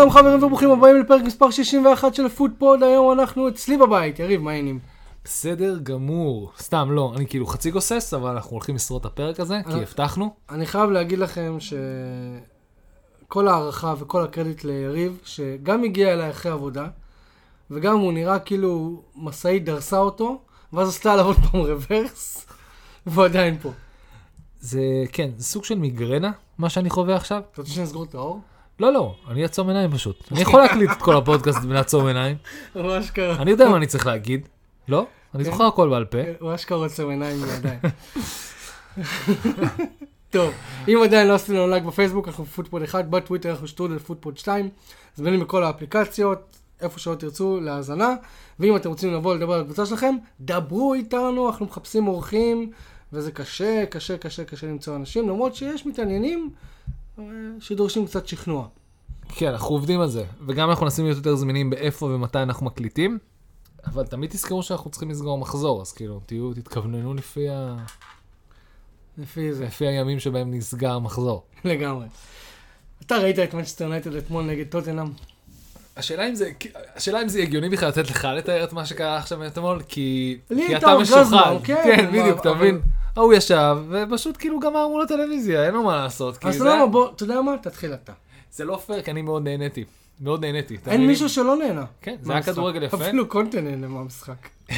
שלום חברים וברוכים הבאים לפרק מספר 61 של פוטפוד, היום אנחנו אצלי בבית, יריב, מה העניינים? בסדר גמור. סתם, לא, אני כאילו חצי גוסס, אבל אנחנו הולכים לשרוד את הפרק הזה, כי אה. הבטחנו. אני חייב להגיד לכם שכל הערכה וכל הקרדיט ליריב, שגם הגיע אליי אחרי עבודה, וגם הוא נראה כאילו משאית דרסה אותו, ואז עשתה עליו עוד פעם רוורס, והוא עדיין פה. זה, כן, זה סוג של מיגרנה, מה שאני חווה עכשיו. אתה רוצה שנסגור את האור? לא, לא, אני אעצום עיניים פשוט. אני יכול להקליט את כל הפודקאסט ולעצום עיניים. הוא אשכרה. אני יודע מה אני צריך להגיד. לא? אני כן. זוכר הכל בעל פה. הוא אשכרה עוצם עיניים בידיים. טוב, אם עדיין לא עשיתם לנו לייק בפייסבוק, אנחנו פוטפוד 1, בטוויטר אנחנו שטרודל פוטפוד 2, זמינים בכל האפליקציות, איפה שלא תרצו, להאזנה, ואם אתם רוצים לבוא לדבר על הקבוצה שלכם, דברו איתנו, אנחנו מחפשים אורחים, וזה קשה, קשה, קשה, קשה למצוא אנשים, למרות שיש מתעניינים אה, שדורשים קצת שכנוע. כן, אנחנו עובדים על זה. וגם אנחנו מנסים להיות יותר זמינים באיפה ומתי אנחנו מקליטים. אבל תמיד תזכרו שאנחנו צריכים לסגור מחזור, אז כאילו, תהיו, תתכווננו לפי, ה... לפי זה, לפי הימים שבהם נסגר המחזור. לגמרי. אתה ראית את מנצ'סטר יונייטד אתמול נגד טוטנאם? השאלה אם זה, השאלה אם זה הגיוני בכלל לתת לך לתאר את מה שקרה עכשיו אתמול, כי, כי אתה משוחד. כן, כן, מה, בדיוק, אתה מבין? ההוא ישב, ופשוט כאילו גמר מול הטלוויזיה, אין לו מה לעשות. אז זה- למה בוא, אתה יודע מה? תתחיל אתה. זה לא פייר, כי אני מאוד נהניתי. מאוד נהניתי. אין? מישהו שלא נהנה. כן, זה היה. כדורגל יפה. אפילו קונטה נהנה מהמשחק.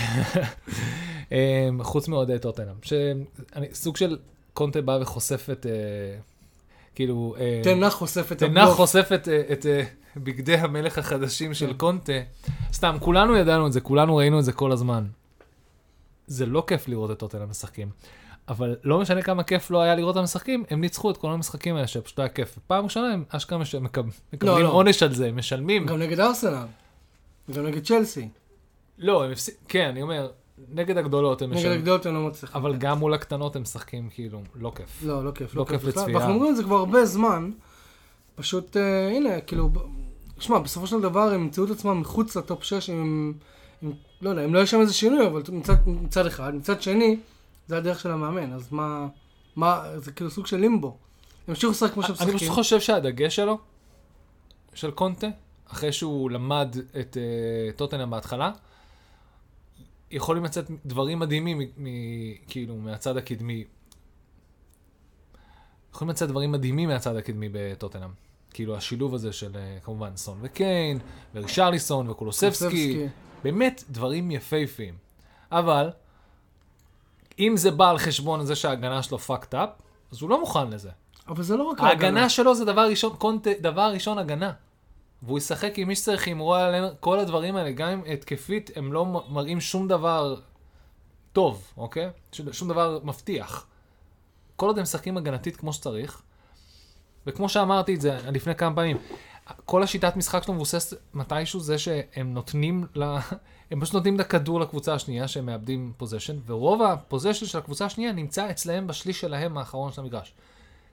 אמ, חוץ מאוהדי טוטנאם, סוג של קונטה בא וחושף את, אה, כאילו, אה, תנח חושף את תנח הבלוף. חושף את, אה, את אה, בגדי המלך החדשים של קונטה. סתם, כולנו ידענו את זה, כולנו ראינו את זה כל הזמן. זה לא כיף לראות את טוטנאם משחקים. אבל לא משנה כמה כיף לא היה לראות אותם משחקים, הם ניצחו את כל המשחקים האלה שפשוט היה כיף. פעם ראשונה הם אשכרה מש- מקב- מקבלים לא. עונש על זה, הם משלמים. גם נגד ארסנל. גם נגד צ'לסי. לא, הם הפסיד... כן, אני אומר, נגד הגדולות הם נגד משלמים. הגדולות הם לא מצליחים. אבל גם מול הקטנות הם משחקים כאילו, לא כיף. לא, לא כיף. לא כיף בכלל. לצפייה. ואנחנו אומרים את זה כבר הרבה זמן. פשוט, אה, הנה, כאילו, שמע, בסופו של דבר הם ימצאו את עצמם מחוץ לטופ 6 אם הם, לא יודע, אם לא יהיה שם איזה שינוי, אבל מצד, מצד אחד, מצד שני, זה הדרך של המאמן, אז מה, מה, זה כאילו סוג של לימבו. הם המשיכו לשחק כמו שהם אני פשוט. חושב שהדגש שלו, של קונטה, אחרי שהוא למד את uh, טוטנאם בהתחלה, יכולים לצאת דברים מדהימים, מ- מ- כאילו, מהצד הקדמי. יכולים לצאת דברים מדהימים מהצד הקדמי בטוטנאם. כאילו, השילוב הזה של, אה, כמובן, סון וקיין, ורישרליסון. קולוסבסקי. באמת דברים יפהפיים. אבל, אם זה בא על חשבון זה שההגנה שלו fucked up, אז הוא לא מוכן לזה. אבל זה לא רק ההגנה שלו זה דבר ראשון, קונטה, דבר ראשון הגנה. והוא ישחק עם מי שצריך, עם רוע עליהם, כל הדברים האלה, גם אם התקפית, הם לא מראים שום דבר טוב, אוקיי? שום דבר מבטיח. כל עוד הם משחקים הגנתית כמו שצריך, וכמו שאמרתי את זה לפני כמה פעמים, כל השיטת משחק שלו מבוססת מתישהו זה שהם נותנים ל... הם פשוט נותנים את הכדור לקבוצה השנייה שהם מאבדים פוזיישן, ורוב הפוזיישן של הקבוצה השנייה נמצא אצלהם בשליש שלהם האחרון של המגרש.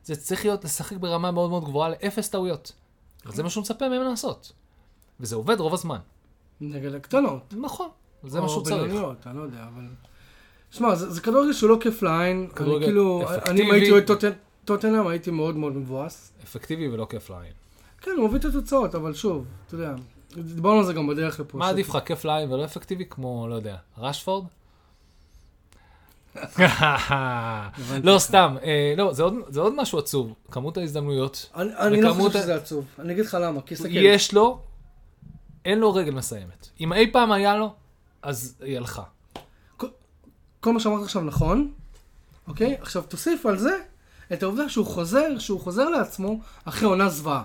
זה צריך להיות לשחק ברמה מאוד מאוד גבוהה לאפס טעויות. אז זה מה שהוא מצפה מהם לעשות. וזה עובד רוב הזמן. נגד הקטנות. נכון, זה מה שהוא צריך. או בינוניות, אני לא יודע, אבל... שמע, זה, זה כדורגל שהוא לא כיף לעין. אני כדורגל כאילו, אפקטיבי. אני הייתי רואה טוטנאם, הייתי מאוד מאוד מבואס. אפקטיבי ולא כיף לעין. כן, הוא מביא את התוצאות, אבל שוב, אתה יודע, דיברנו על זה גם בדרך לפה. מה עדיף לך, כיף לעין ולא אפקטיבי כמו, לא יודע, רשפורד? לא, סתם, אה, לא, זה עוד- זה עוד משהו עצוב. כמות ההזדמנויות, אני, אני לא חושב שזה עצוב, אני אגיד לך למה, כי תסתכל. יש לו, אין לו רגל מסיימת. אם אי פעם היה לו, אז היא הלכה. כל מה שאמרת עכשיו נכון, אוקיי? עכשיו תוסיף על זה את העובדה שהוא חוזר, שהוא חוזר לעצמו אחרי עונה זוועה.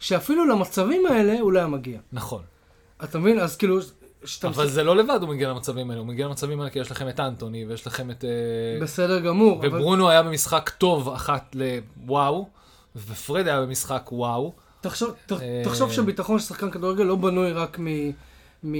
שאפילו למצבים האלה הוא לא היה מגיע. נכון. אתה מבין? אז כאילו, שאתה אבל זה לא לבד הוא מגיע למצבים האלה, הוא מגיע למצבים האלה כי יש לכם את אנטוני ויש לכם את... אה, בסדר גמור. אבל... וברונו היה במשחק טוב אחת לוואו, ופרד היה במשחק וואו. תחשוב, ת, אה, תחשוב שביטחון של שחקן כדורגל לא בנוי רק מ... מ...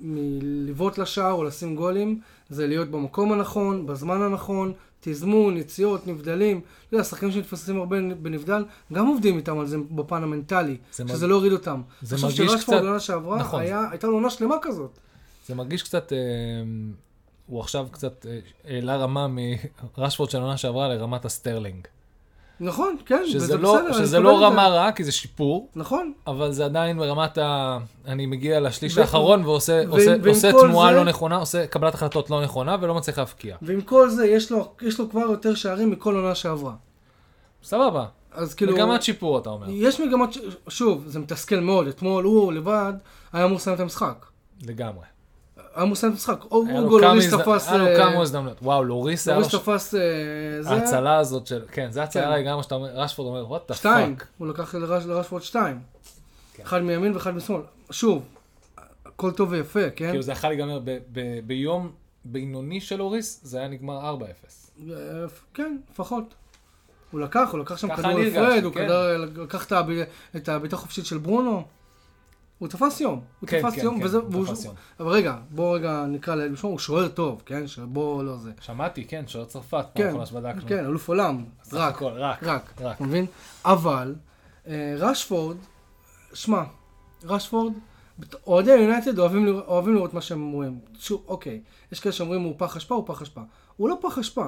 מלבעוט לשער או לשים גולים, זה להיות במקום הנכון, בזמן הנכון, תזמון, יציאות, נבדלים. אתה יודע, שחקנים שמתפססים הרבה בנבדל, גם עובדים איתם על זה בפן המנטלי, זה שזה לא הוריד אותם. זה עכשיו, מרגיש שרשפורד קצת- בעונה שעברה, נכון. היה, הייתה לו עונה שלמה כזאת. זה מרגיש קצת, אה, הוא עכשיו קצת אה, העלה רמה מרשפורד של העונה שעברה לרמת הסטרלינג. נכון, כן, וזה לא, בסדר, שזה לא. רמה רעה, כי זה שיפור, נכון, אבל זה עדיין ברמת ה... אני מגיע לשליש ו- האחרון ועושה ו- עושה, ועם עושה תנועה זה- לא נכונה, עושה קבלת החלטות לא נכונה ולא מצליח להבקיע. ועם כל זה, יש לו, יש לו כבר יותר שערים מכל עונה שעברה. סבבה, אז כאילו... מגמת שיפור אתה אומר, יש מגמת, ש- שוב, זה מתסכל מאוד, אתמול הוא לבד היה אמור לסיים את המשחק. לגמרי. היה היה לו אוגו לוריס תפס... היה לו אה, כמה הזדמנויות. וואו, לוריס היה לו... לוריס תפס... אה, זה... ההצלה הזאת של... כן, זה הצלה כן. לגמרי שאתה אומר, רשפורד אומר, what the שתיים. fuck. הוא לקח לרש- לרשפורד שתיים. כן. אחד מימין ואחד משמאל. שוב, הכל טוב ויפה, כן? כאילו זה יכול להיגמר ביום בינוני של לוריס, זה היה נגמר 4-0. אה, כן, לפחות. הוא לקח, הוא לקח שם כדור הרגשתי, הוא כן. לקח את הבעיטה החופשית של ברונו. הוא תפס יום. הוא כן, תפס כן, יום, כן, וזה... הוא והוא- תפס יום. אבל רגע, בוא רגע נקרא לילד בשמו, הוא שוער טוב, כן? שבוא לא זה. שמעתי, כן, שוער צרפת, פעם כן, אחרונה שבדקנו. כן, אלוף עולם. רק, הכל, רק. רק. רק. אתה מבין? אבל, אה, רשפורד, שמע, רשפורד, אוהדי יונייטד אוהבים, אוהבים לראות מה שהם אומרים. שוב, אוקיי, יש כאלה שאומרים הוא פח אשפה, הוא פח אשפה. הוא לא פח אשפה.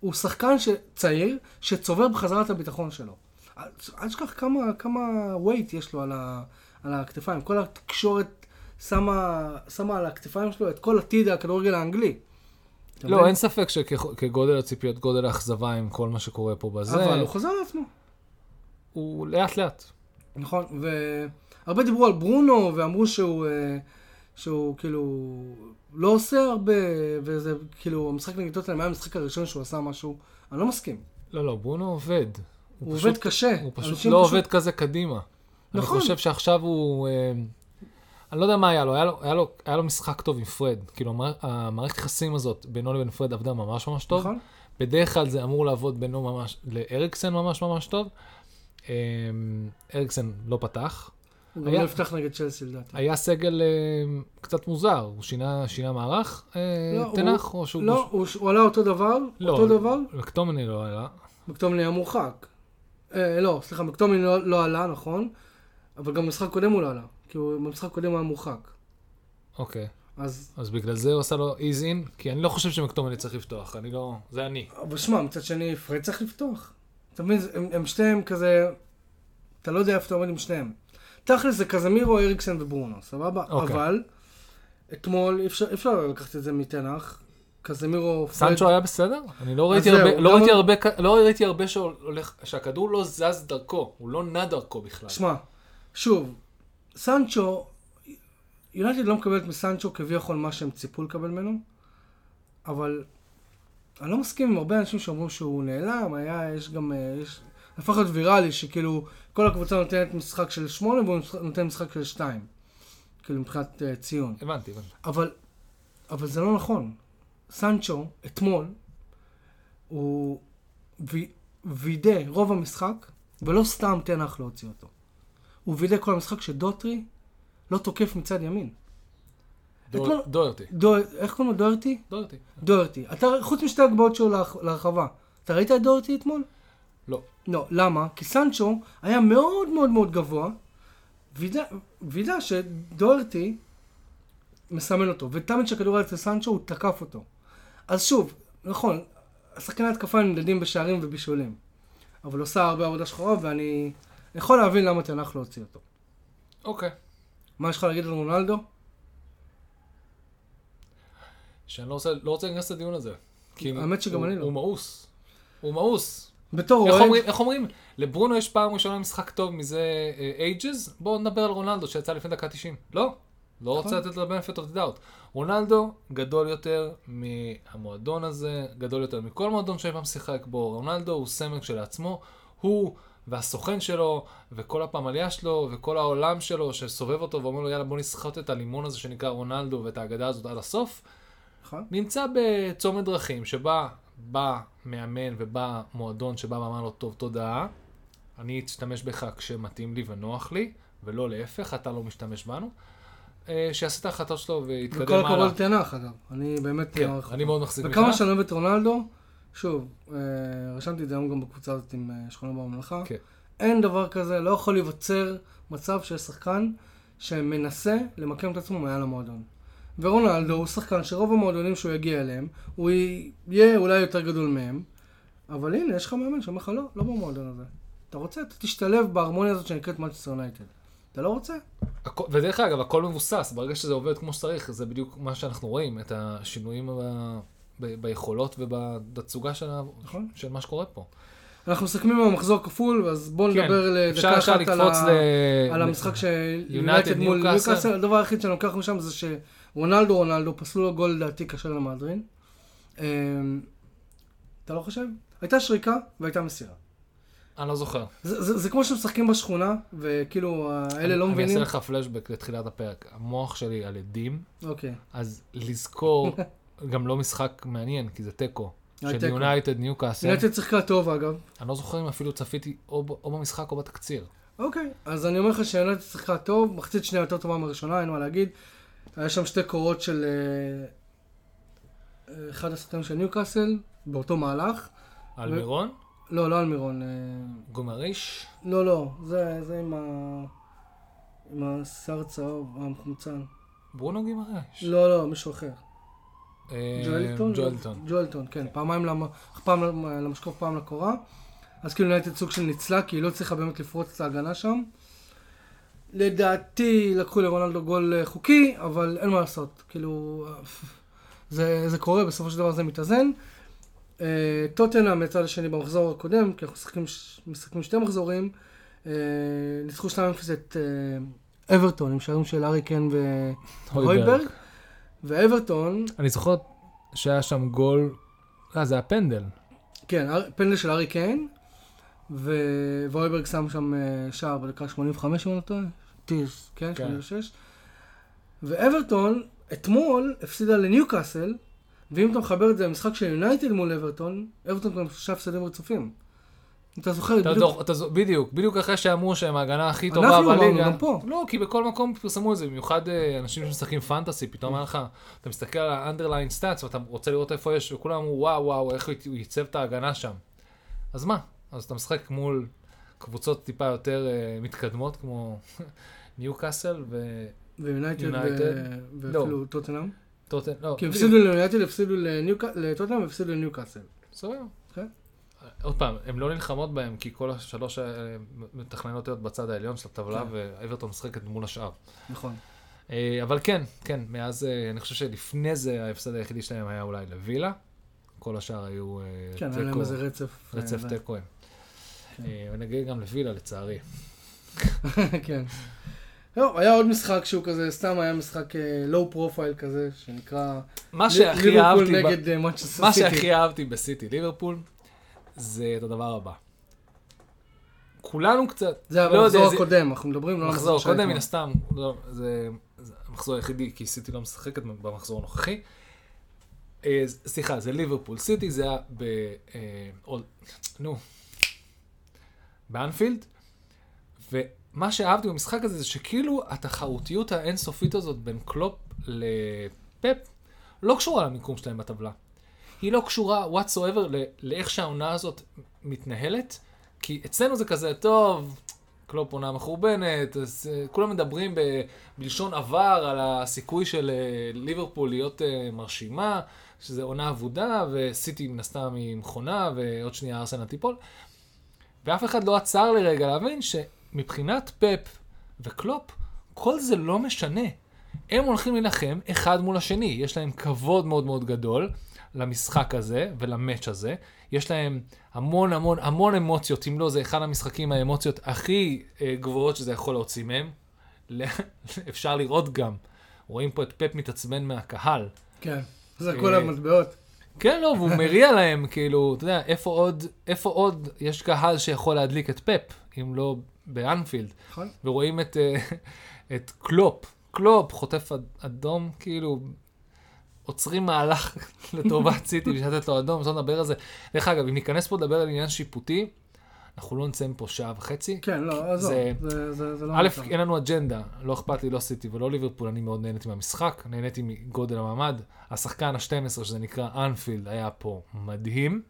הוא שחקן ש... צעיר שצובר בחזרה את הביטחון שלו. אל תשכח כמה, כמה weight יש לו על, ה, על הכתפיים. כל התקשורת שמה, שמה על הכתפיים שלו את כל עתיד הכדורגל האנגלי. לא? אין ספק שכגודל הציפיות, גודל האכזבה עם כל מה שקורה פה בזה, אבל הוא חוזר לעצמו. הוא לאט לאט. נכון, והרבה דיברו על ברונו ואמרו שהוא, אה, שהוא כאילו לא עושה הרבה, וזה כאילו, המשחק נגד טוטנאם היה המשחק הראשון שהוא עשה משהו, אני לא מסכים. לא, לא, ברונו עובד. הוא פשוט- עובד קשה. הוא פשוט לא עובד כזה קדימה. נכון. אני חושב שעכשיו הוא... אה, אני לא יודע מה היה לו, היה לו, היה לו, היה לו משחק טוב עם פרד. כאילו, המער- המערכת יחסים הזאת בינו לבין פרד עבדה ממש ממש טוב. נכון? בדרך כלל זה אמור לעבוד בינו ממש, לאריקסן ממש ממש טוב. אה, אריקסן לא פתח. הוא גם היה- לא יפתח נגד צ'לסי לדעתי. היה סגל אה, קצת מוזר, הוא שינה, שינה מערך, לא, תנח, הוא- או שהוא... לא, הוא הוא עלה אותו דבר, לא, אותו דבר, מקטומני לא היה. מקטומני היה מורחק. אה, לא, סליחה, מקטומני לא- לא עלה, נכון, אבל גם במשחק קודם הוא לא עלה, כי הוא- במשחק קודם הוא היה מורחק. אוקיי. אז, אז בגלל זה הוא עשה לו איז אין, כי אני לא חושב שמקטומני צריך לפתוח, אני לא... זה אני. אבל שמע, מצד שני, פרד צריך לפתוח. אתה מבין, הם, הם שניהם כזה, אתה לא יודע איפה אתה עומד עם שניהם. תכל'ס זה קזמירו, אריקסן וברונו, סבבה? אוקיי. אבל, אתמול, אפשר, אפשר לקחת את זה מתנח. קזמירו, סנצ'ו היה בסדר? אני לא ראיתי זהו, הרבה, לא ראיתי הרבה, לא ראיתי הרבה שהכדור לא זז דרכו, הוא לא נע דרכו בכלל. שמע, שוב, סנצ'ו, יונייטד לא מקבלת מסנצ'ו כביכול מה שהם ציפו לקבל ממנו, אבל אני לא מסכים עם הרבה אנשים שאומרים שהוא נעלם, היה, יש גם, אה, יש, הפך להיות ויראלי, שכאילו, כל הקבוצה נותנת משחק של שמונה והוא נותן משחק של שתיים. כאילו, מבחינת uh, ציון. הבנתי, הבנתי. אבל, אבל זה לא נכון. סנצ'ו, אתמול, הוא וי- וידא רוב המשחק, ולא סתם תנח להוציא אותו. הוא וידא כל המשחק שדוטרי לא תוקף מצד ימין. דור- אתמול- דוירטי. דו, איך קוראים לו? דוירטי. דוירטי. אתה, חוץ משתי הגבהות שלו להרח- להרחבה, אתה ראית את דוירטי אתמול? לא. לא, למה? כי סנצ'ו היה מאוד מאוד מאוד גבוה, וידע, וידע שדוירטי מסמן אותו, ותמיד כשהכדור היה אצל סנצ'ו הוא תקף אותו. אז שוב, נכון, השחקני התקפה נמדדים בשערים ובישולים, אבל עושה הרבה עבודה שחורה, ואני יכול להבין למה תנח לא הוציא אותו. אוקיי. מה יש לך להגיד על רונלדו? שאני לא רוצה, לא רוצה להיכנס לדיון הזה. כי האמת שגם הוא- אני לא. הוא מאוס. הוא מאוס. בתור איך אוהד, אומרים, איך אומרים? לברונו יש פעם ראשונה משחק טוב מזה אייג'ז? בואו נדבר על רונלדו שיצא לפני דקה 90. לא. לא רוצה נכון. לתת לו benefit of the doubt. רונלדו גדול יותר מהמועדון הזה, גדול יותר מכל מועדון שאי פעם שיחק בו. רונלדו הוא סמל כשלעצמו. הוא והסוכן שלו, וכל הפמליה שלו, וכל העולם שלו שסובב אותו ואומר לו יאללה בוא נסחוט את הלימון הזה שנקרא רונלדו ואת האגדה הזאת עד הסוף. נכון? נמצא בצומת דרכים שבה בא מאמן ובא מועדון שבא ואמר לו, טוב, תודה, אני אשתמש בך כשמתאים לי ונוח לי, ולא להפך, אתה לא משתמש בנו. אה, שיעשה את ההחלטות שלו וכל ויתקדם הכבוד הלאה. לתנח, אגב. אני באמת... כן, אני מאוד מחזיק וכמה ממך. שאני אוהב את רונלדו, שוב, אה, רשמתי את זה היום גם בקבוצה הזאת עם אה, שכונה בממלכה. כן. אין דבר כזה, לא יכול להיווצר מצב שיש שחקן שמנסה למקם את עצמו מעל המועדון. ורונלדו הוא שחקן שרוב המועדונים שהוא יגיע אליהם, הוא יהיה אולי יותר גדול מהם, אבל הנה, יש לך מאמן שאומר לך, לא, לא במועדון הזה. אתה רוצה, אתה תשתלב בהרמוניה הזאת שנקראת מנצ'סטר יונייטד. אתה לא רוצה? הכ- ודרך אגב, הכל מבוסס, ברגע שזה עובד כמו שצריך, זה בדיוק מה שאנחנו רואים, את השינויים ב- ב- ביכולות ובתצוגה של, ה- נכון. של מה שקורה פה. אנחנו מסכמים עם המחזור כפול, אז בואו כן, נדבר לדקה אחת על, ה... ל... על המשחק של יונייטד מול. ניוקאסל. הדבר היחיד שאני לוקח משם זה שרונלדו רונלדו פסלו לו גול לדעתי קשה למהדרין. אמ, אתה לא חושב? הייתה שריקה והייתה מסירה. אני לא זוכר. זה, זה, זה כמו שמשחקים בשכונה, וכאילו האלה לא אני מבינים. אעשה לך פלשבק לתחילת הפרק. המוח שלי על עדים, אוקיי. אז לזכור, גם לא משחק מעניין, כי זה תיקו. היה של. יונייטד, ניוקאסל. יונייטד שיחקה טוב אגב. אני לא זוכר אם אפילו צפיתי או או במשחק או בתקציר. אוקיי, אז אני אומר לך שיונייטד שיחקה טוב, מחצית שנייה יותר טובה מהראשונה, אין מה להגיד. היה שם שתי קורות של אה, אה, אחד השחקנים של ניוקאסל, באותו מהלך. על ו- מירון, לא, לא על מירון. אה, גומריש, לא, לא, זה, זה עם ה... עם השיער הצהוב, המחומצן. ברונו גימרש. לא, לא, מישהו אחר. ג'ואלטון? ג'ואלטון. ג'ואלטון, כן. פעמיים למ- פעם למשקוף, פעם לקורה. אז כאילו יונייטד סוג של ניצלה, כי היא לא הצליחה באמת לפרוץ את ההגנה שם. לדעתי לקחו לרונלדו גול אה, חוקי, אבל אין מה לעשות. כאילו, אה, זה, זה קורה, בסופו של דבר זה מתאזן. אה, טוטנאם מצד השני במחזור הקודם, כי אנחנו משחקים, משחקים שתי מחזורים, ניצחו 2-0 את אברטון עם שערים של ארי קן והויברג. ואברטון, אני זוכר שהיה שם גול, אה, זה היה פנדל. כן, פנדל של ארי קיין, ו- ואויברג שם שם אה, שער בדקה 85 אם אני לא טועה, טירס, כן, כן. 86. ואברטון אתמול הפסידה לניוקאסל, ואם אתה מחבר את זה למשחק של יונייטד מול אברטון, אברטון עם שלושה הפסדים רצופים. אתה זוכר, אתה בדיוק, אתה זוכ- בדיוק, בדיוק אחרי שאמרו שהם ההגנה הכי אנחנו טובה אמרנו, בליגה. גם פה. לא, כי בכל מקום פרסמו את זה, במיוחד אה, אנשים שמשחקים פנטסי, פתאום היה לך, אתה מסתכל על ה-underline stats ואתה רוצה לראות איפה יש, וכולם אמרו, וואו, וואו, איך הוא ייצב את ההגנה שם. אז מה? אז אתה משחק מול קבוצות טיפה יותר אה, מתקדמות, כמו ניוקאסל ויונייטד ו- United. ואפילו טוטנאם. וטוטן, לא, כי בדיוק. הפסידו ליונייטד, הפסידו לטוטנאם והפסידו לניוקאסל. סבבה. כן. עוד פעם, הן לא נלחמות בהם, כי כל השלוש אה, מתכננות להיות בצד העליון של הטבלה, כן. ואברטון משחקת מול השאר. נכון. אה, אבל כן, כן, מאז, אה, אני חושב שלפני זה ההפסד היחידי שלהם היה אולי לווילה. כל השאר היו כן, היה להם איזה רצף. רצף. תיקו'אים. כן. אה, ונגיע גם לווילה, לצערי. כן. לא, היה עוד משחק שהוא כזה, סתם היה משחק low profile כזה, שנקרא... מה שהכי אהבתי, ליברפול נגד מנצ'סטר מה סיטי. שהכי אהבתי בסיטי ליברפול, זה את הדבר הבא. כולנו קצת, זה לא יודע, המחזור זה- הקודם, אנחנו מדברים לא על מחזור, שהיה קודם אתמול. מן הסתם, לא, זה זה המחזור היחידי, כי סיטי לא משחקת במחזור הנוכחי. אה, סליחה, זה ליברפול סיטי, זה היה ב... אה, אול- נו, באנפילד, ומה שאהבתי במשחק הזה זה שכאילו התחרותיות האינסופית הזאת בין קלופ לפפ לא קשורה למיקום שלהם בטבלה. היא לא קשורה whatsoever ל- לאיך שהעונה הזאת מתנהלת, כי אצלנו זה כזה, טוב, קלופ עונה מחורבנת, אז uh, כולם מדברים ב, בלשון עבר על הסיכוי של uh, ליברפול להיות uh, מרשימה, שזה עונה אבודה, וסיטי מן הסתם היא מכונה, ועוד שנייה ארסנל תיפול. ואף אחד לא עצר לרגע להבין שמבחינת פפ וקלופ, כל זה לא משנה. הם הולכים להילחם אחד מול השני, יש להם כבוד מאוד מאוד גדול למשחק הזה ולמאץ' הזה. יש להם המון המון המון אמוציות, אם לא זה אחד המשחקים האמוציות הכי אה, גבוהות שזה יכול להוציא מהם. אפשר לראות גם, רואים פה את פפ מתעצבן מהקהל. כן, זה כל אה, המטבעות. כן, לא, והוא מריע להם, כאילו, אתה יודע, איפה עוד, איפה עוד יש קהל שיכול להדליק את פפ, אם לא באנפילד. נכון? ורואים את, אה, את קלופ, קלופ חוטף אד- אדום, כאילו, עוצרים מהלך לטובת סיטי בשביל לתת לו אדום, אז לא נדבר על זה. דרך אגב, אם ניכנס פה לדבר על עניין שיפוטי, אנחנו לא נצא מפה שעה וחצי. כן, לא, עזוב, זה- זה- זה זה לא... א'. אין לנו אג'נדה, לא אכפת לי לא סיטי ולא ליברפול, אני מאוד נהניתי מהמשחק, נהניתי מגודל המעמד. השחקן ה-12, שזה נקרא אנפילד, היה פה מדהים,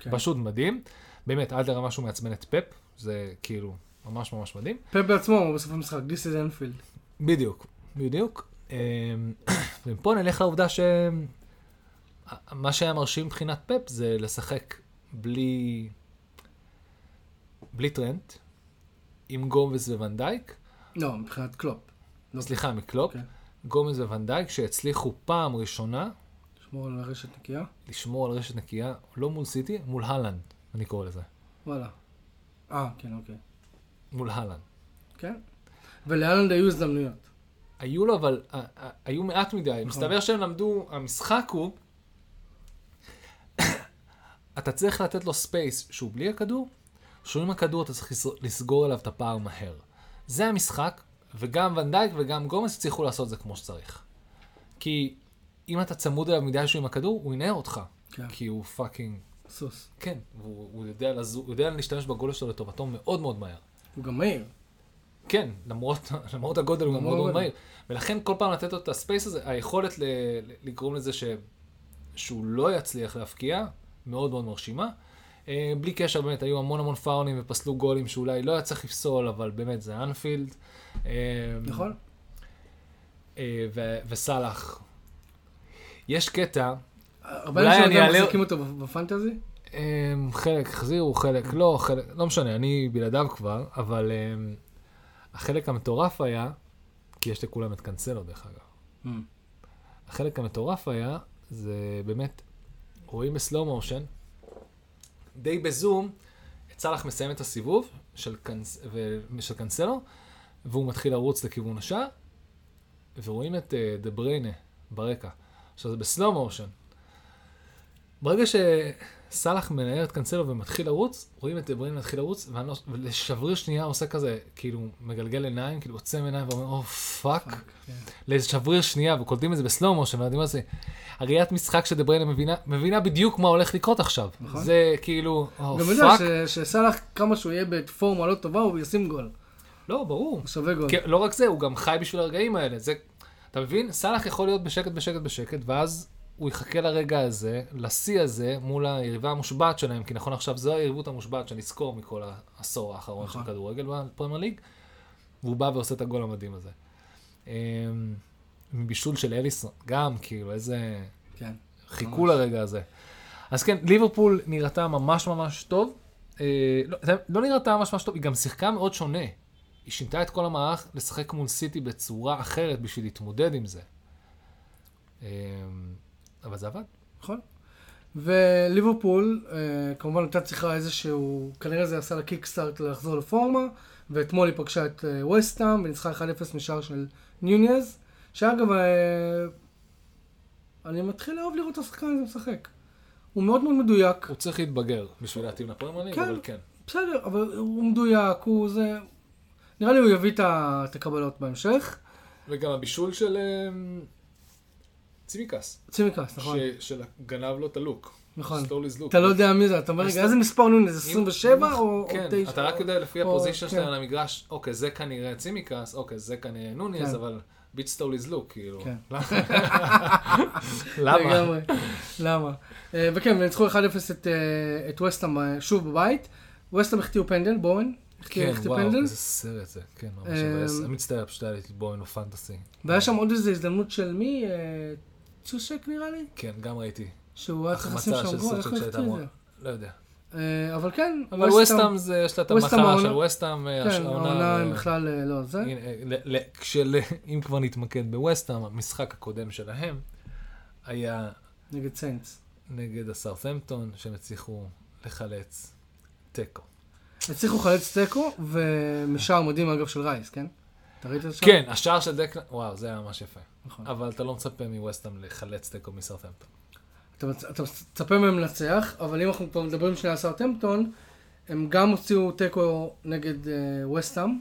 כן. פשוט מדהים. באמת, עד לרמה שהוא מעצבן את פפ, זה כאילו ממש ממש מדהים. פפ בעצמו בסוף המשחק, This is Anfield. בדיוק, בדיוק. אמ, ומפה נלך לעובדה ש... מה שהיה מרשים מבחינת פפ זה לשחק בלי... בלי טרנט, עם גומז וואן דייק, לא, מבחינת קלופ. לא, סליחה, מקלופ, כן. גומז וואן דייק, שהצליחו פעם ראשונה לשמור על הרשת נקייה. לשמור על רשת נקייה, לא מול סיטי, מול הלנד, אני קורא לזה. וואלה. אה, כן, אוקיי. מול הלנד. כן. ולהלנד היו הזדמנויות. היו לו, אבל אה, אה, היו מעט מדי. נכון. מסתבר שהם למדו, המשחק הוא, אתה צריך לתת לו space שהוא בלי הכדור, שהוא עם הכדור אתה צריך לס- לסגור עליו את הפער מהר. זה המשחק, וגם ואן דייק וגם גומס הצליחו לעשות את זה כמו שצריך. כי אם אתה צמוד אליו מדי שהוא עם הכדור, הוא ינער אותך. כן. כי הוא fucking, סוס. כן, הוא, הוא יודע, לזו, הוא יודע להשתמש בגודל שלו לטובתו מאוד מאוד מהר. הוא גם מהיר. כן, למרות, למרות הגודל הוא גם מאוד מאוד. מהיר. ולכן כל פעם לתת לו את ה space הזה, היכולת ל, לגרום לזה ש, שהוא לא יצליח להבקיע, מאוד מאוד מרשימה. אה, בלי קשר, באמת, היו המון המון פאולים ופסלו גולים שאולי לא היה צריך לפסול, אבל באמת זה אנפילד. אה, נכון? אה, ו- וסאלח. יש קטע, הרבה אולי אנשים עדיין מחזיקים אותו בפנטזי. חלק החזירו, חלק לא, חלק, לא משנה, אני בלעדיו כבר, אבל החלק המטורף היה, כי יש לכולם את קאנסלו דרך אגב. Mm. החלק המטורף היה, זה באמת, רואים בסלואו מושן, די בזום, את סאלח מסיים את הסיבוב של, קנס, ו, של קאנסלו, והוא מתחיל לרוץ לכיוון השער, ורואים את uh, דה בריינה ברקע. עכשיו זה ב slow motion. ברגע שסאלח מנער את קאנסלו ומתחיל לרוץ, רואים את דה בריינה מתחיל לרוץ, ואני לא- ולשבריר שנייה עושה כזה, כאילו, מגלגל עיניים, כאילו עוצם עיניים ואומר, oh fuck. כן. לשבריר שנייה, וקולטים את זה ב slow motion, ואני אומר זה, הראיית משחק שדה בריינה מבינה, מבינה בדיוק מה הולך לקרות עכשיו. נכון. זה כאילו, או גם יודע fuck. ש- שסאלח, כמה שהוא יהיה בפורמה לא טובה, הוא ישים גול. לא, ברור. הוא שווה גול. כן, לא רק זה, הוא גם חי בשביל הרגעים האלה. זה, אתה מבין? סאלח יכול להיות בשקט, בשקט, בשקט, ואז הוא יחכה לרגע הזה, לשיא הזה, מול היריבה המושבעת שלהם, כי נכון עכשיו זו היריבות המושבעת שנזכור מכל העשור האחרון של נכון. כדורגל בפרמייר ליג, והוא בא ועושה את הגול המדהים הזה. אמ, מבישול של אליסון, גם, כאילו, איזה... כן. חיכו ממש. לרגע הזה. אז כן, ליברפול נראתה ממש ממש טוב. אה, לא, לא נראתה ממש ממש טוב, היא גם שיחקה מאוד שונה. היא שינתה את כל המערך לשחק מול סיטי בצורה אחרת בשביל להתמודד עם זה. אה, אבל זה עבד. נכון. וליברפול, אה, כמובן הייתה צריכה איזשהו, כנראה זה עשה לה קיקסטארט לחזור לפורמה, ואתמול היא פגשה את אה, וסטהאם וניצחה 1-0 משער של נוניז, שאגב, אה, אני מתחיל לאהוב לראות את השחקן הזה משחק. הוא מאוד מאוד מדויק, הוא צריך להתבגר בשביל להתאים לפרמייר ליג, כן. אבל כן. בסדר, אבל הוא מדויק, הוא זה... נראה לי הוא יביא את הקבלות בהמשך. וגם הבישול של אה, צימיקס, צימיקס, נכון? שגנב לו את הלוק. נכון. אתה לא יודע מי זה, אתה אומר, אז רגע, איזה מספר נוניז, אם- 27 אם- או או כן, 9? אתה רק יודע לפי או- הפוזיישן כן. שלהם על המגרש, אוקיי, זה כנראה צימיקס, אוקיי, זה כנראה נוניז, כן. אבל ביט סטוליז לוק, כאילו. למה? למה? אה, וכן, וניצחו 1-0 את, אה, את וסטהאם אה, שוב בבית. וסטהאם החטיאו פנדל, בואן. כן, וואו. איזה סרט זה, כן, ממש. אני מצטער, פשוט היה לי בוהן או פנטסי. והיה שם עוד איזו הזדמנות של מי? צ'ושק נראה לי? כן, גם ראיתי. שהוא היה צריך לשים שם גול, איך החטיא את זה? לא יודע. אה, אבל כן, אבל ווסטהאם זה, יש לה את המחלה של ווסטהאם, אה, כן, העונה, הם אה, בכלל לא זה. כשל- אם כבר נתמקד בווסטהאם, המשחק הקודם שלהם היה נגד סיינטס. נגד הסאות'המפטון, שהם הצליחו לחלץ תיקו. הצליחו לחלץ תיקו, ומשער מדהים אגב של רייס, כן? אתה ראית את השער? כן, השער של דקלן, וואו, זה היה ממש יפה. נכון. אבל אתה לא מצפה מווסטהאם לחלץ תיקו מסאות'המפטון. אתה מצ- אתה מצפה מהם לנצח, אבל אם אנחנו כבר מדברים שנייה על סאוטהמפטון, הם גם הוציאו תיקו נגד אה, וסטאם,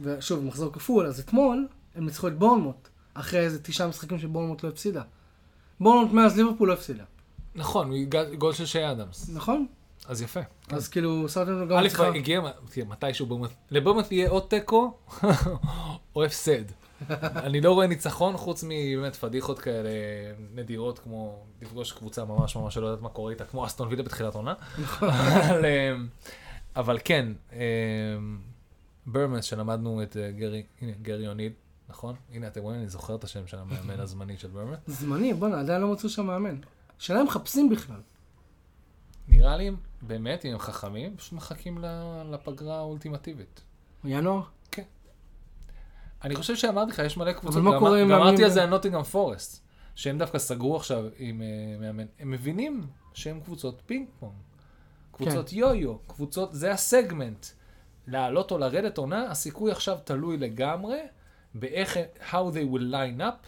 ושוב, מחזור כפול, אז אתמול הם ניצחו את בורנמוט, אחרי איזה תשעה משחקים שבורנמוט לא הפסידה. בורנמוט מאז ליברפול לא הפסידה, נכון, גול של שי אדמס. נכון? אז יפה. אז כאילו סאוטהמפטון גם א'. הגיע מתישהו בורמוט, לבורמוט יהיה או תיקו או הפסד. אני לא רואה ניצחון חוץ מבאמת פדיחות כאלה נדירות כמו לפגוש קבוצה ממש ממש שלא יודעת מה קורה איתה, כמו אסטון וילה בתחילת עונה. אבל, אמ, אבל כן, אמ, ברמס שלמדנו את אה, גרי, הנה גרי אוניל, נכון? הנה אתם רואים, אני זוכר את השם של המאמן הזמני של ברמס. זמני, בואנה, עדיין לא מצאו שם מאמן. השאלה אם מחפשים בכלל. נראה לי, באמת, אם הם חכמים, פשוט מחכים לפגרה האולטימטיבית. ינואר? אני חושב שאמרתי לך, יש מלא קבוצות, מה גם- קורה עם גם אמרתי מאמנים על זה על נוטינגרם פורסט, שהם דווקא סגרו עכשיו עם אה, מאמן. הם מבינים שהם קבוצות פינג פונג, קבוצות כן. יו-יו, קבוצות, זה הסגמנט. לעלות או לרדת עונה, הסיכוי עכשיו תלוי לגמרי באיך, how they will line up